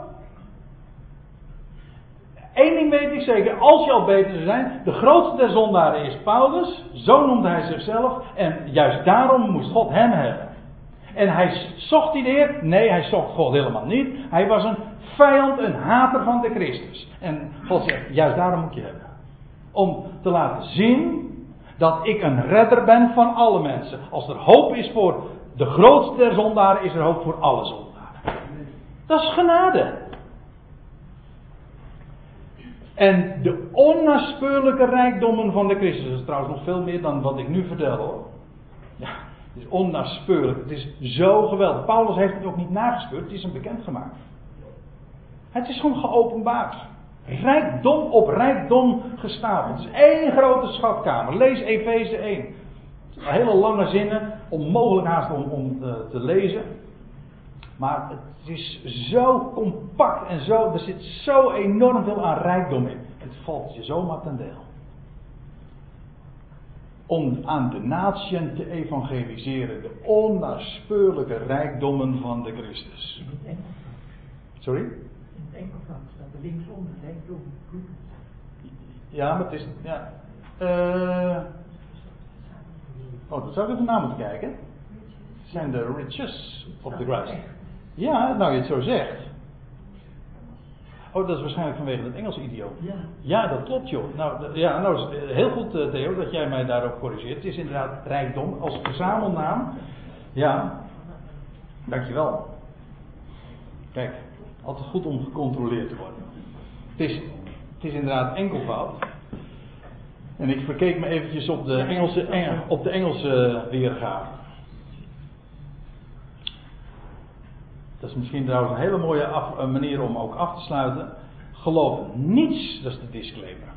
Eén ding weet ik zeker, als je al beter zou zijn, de grootste der zondaren is Paulus, zo noemde hij zichzelf, en juist daarom moest God hem hebben. En hij zocht die de Heer? Nee, hij zocht God helemaal niet. Hij was een vijand, een hater van de Christus. En God zegt, juist daarom moet je hebben. Om te laten zien dat ik een redder ben van alle mensen. Als er hoop is voor de grootste der zondaren, is er hoop voor alle zondaren. Dat is genade. En de onnaspeurlijke rijkdommen van de Christus. Dat is trouwens nog veel meer dan wat ik nu vertel hoor. Ja, het is onnaspeurlijk. Het is zo geweldig. Paulus heeft het ook niet nagespeurd, het is hem bekendgemaakt. Het is gewoon geopenbaard. Rijkdom op rijkdom gestapeld. Het is één grote schatkamer. Lees Efeze 1. Hele lange zinnen, onmogelijk haast om, om uh, te lezen. Maar het is zo compact en zo, er zit zo enorm veel aan rijkdom in. Het valt je zomaar ten deel. Om aan de natieën te evangeliseren, de onnaspeurlijke rijkdommen van de Christus. Sorry? enkelvoud staat er linksonder, rijkdom, Ja, maar het is. Ja. Uh, oh, dan zou ik even naar moeten kijken. Het zijn de riches of the grass. Ja, nou je het zo zegt. Oh, dat is waarschijnlijk vanwege het Engelse idioom. Ja. ja, dat klopt joh. Nou, ja, nou heel goed uh, Theo dat jij mij daarop corrigeert. Het is inderdaad rijkdom als verzamelnaam. Ja, dankjewel. Kijk, altijd goed om gecontroleerd te worden. Het is, het is inderdaad enkelvoud. En ik verkeek me eventjes op de Engelse, Engel, op de Engelse weergave. Dat is misschien trouwens een hele mooie af, manier om ook af te sluiten. Geloof niets, dat is de disclaimer.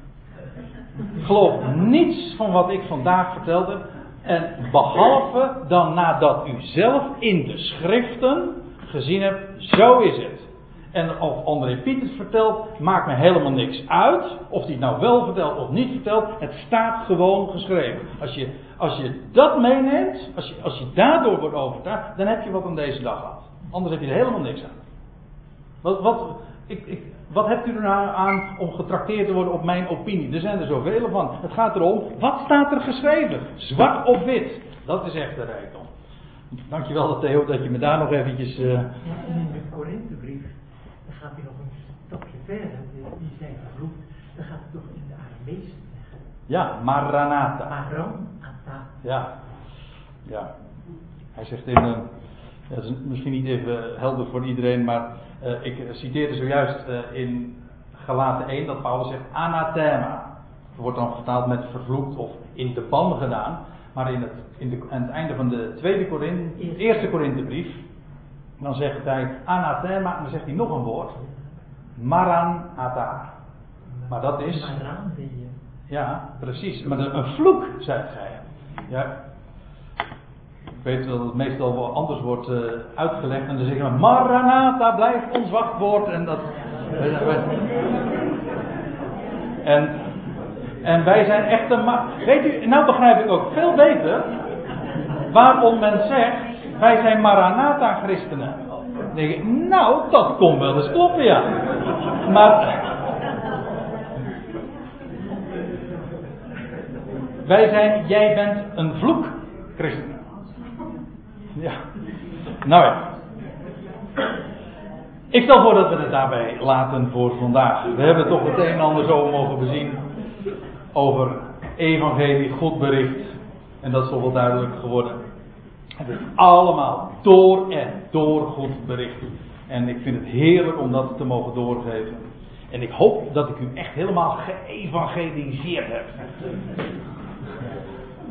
Geloof niets van wat ik vandaag verteld heb. En behalve dan nadat u zelf in de schriften gezien hebt, zo is het. En of André Pieters vertelt, maakt me helemaal niks uit. Of hij het nou wel vertelt of niet vertelt. Het staat gewoon geschreven. Als je, als je dat meeneemt, als je, als je daardoor wordt overtuigd, dan heb je wat aan deze dag gehad. Anders heb je er helemaal niks aan. Wat, wat, ik, ik, wat hebt u er nou aan om getrakteerd te worden op mijn opinie? Er zijn er zoveel van. Het gaat erom, wat staat er geschreven? Zwart of wit? Dat is echt de rijkdom. Dankjewel Theo dat je me daar nog eventjes... Uh... Ja, en in de Korinthebrief, dan gaat hij nog een stapje verder. Die zijn vervloekt. Dan gaat het toch in de Aramees zeggen. Ja, Maranatha. Maranatha. Ja. Ja. Hij zegt in... Uh, dat is misschien niet even helder voor iedereen, maar uh, ik citeerde zojuist uh, in Galaten 1 dat Paulus zegt anathema. Dat wordt dan vertaald met vervloekt of in de ban gedaan. Maar in het, in de, aan het einde van de tweede Korinthe, eerste Korinthebrief, dan zegt hij anathema en dan zegt hij nog een woord. Maranatha. Maar dat is. Ja, precies. Maar een vloek, zei hij. Ja, weet dat het meestal wel anders wordt uh, uitgelegd. En dan zeggen we, Maranatha blijft ons wachtwoord. En dat. En, en wij zijn echt een. Weet u, nou begrijp ik ook veel beter. Waarom men zegt, wij zijn Maranatha christenen. Dan denk ik, nou, dat komt wel eens kloppen, ja. Maar. Wij zijn, jij bent een vloek christen. Ja. Nou ja. Ik stel voor dat we het daarbij laten voor vandaag. We hebben toch het een en ander zo mogen bezien over evangelie, goed bericht. En dat is toch wel duidelijk geworden. Het is allemaal door en door goed bericht. En ik vind het heerlijk om dat te mogen doorgeven. En ik hoop dat ik u echt helemaal geëvangeliseerd heb.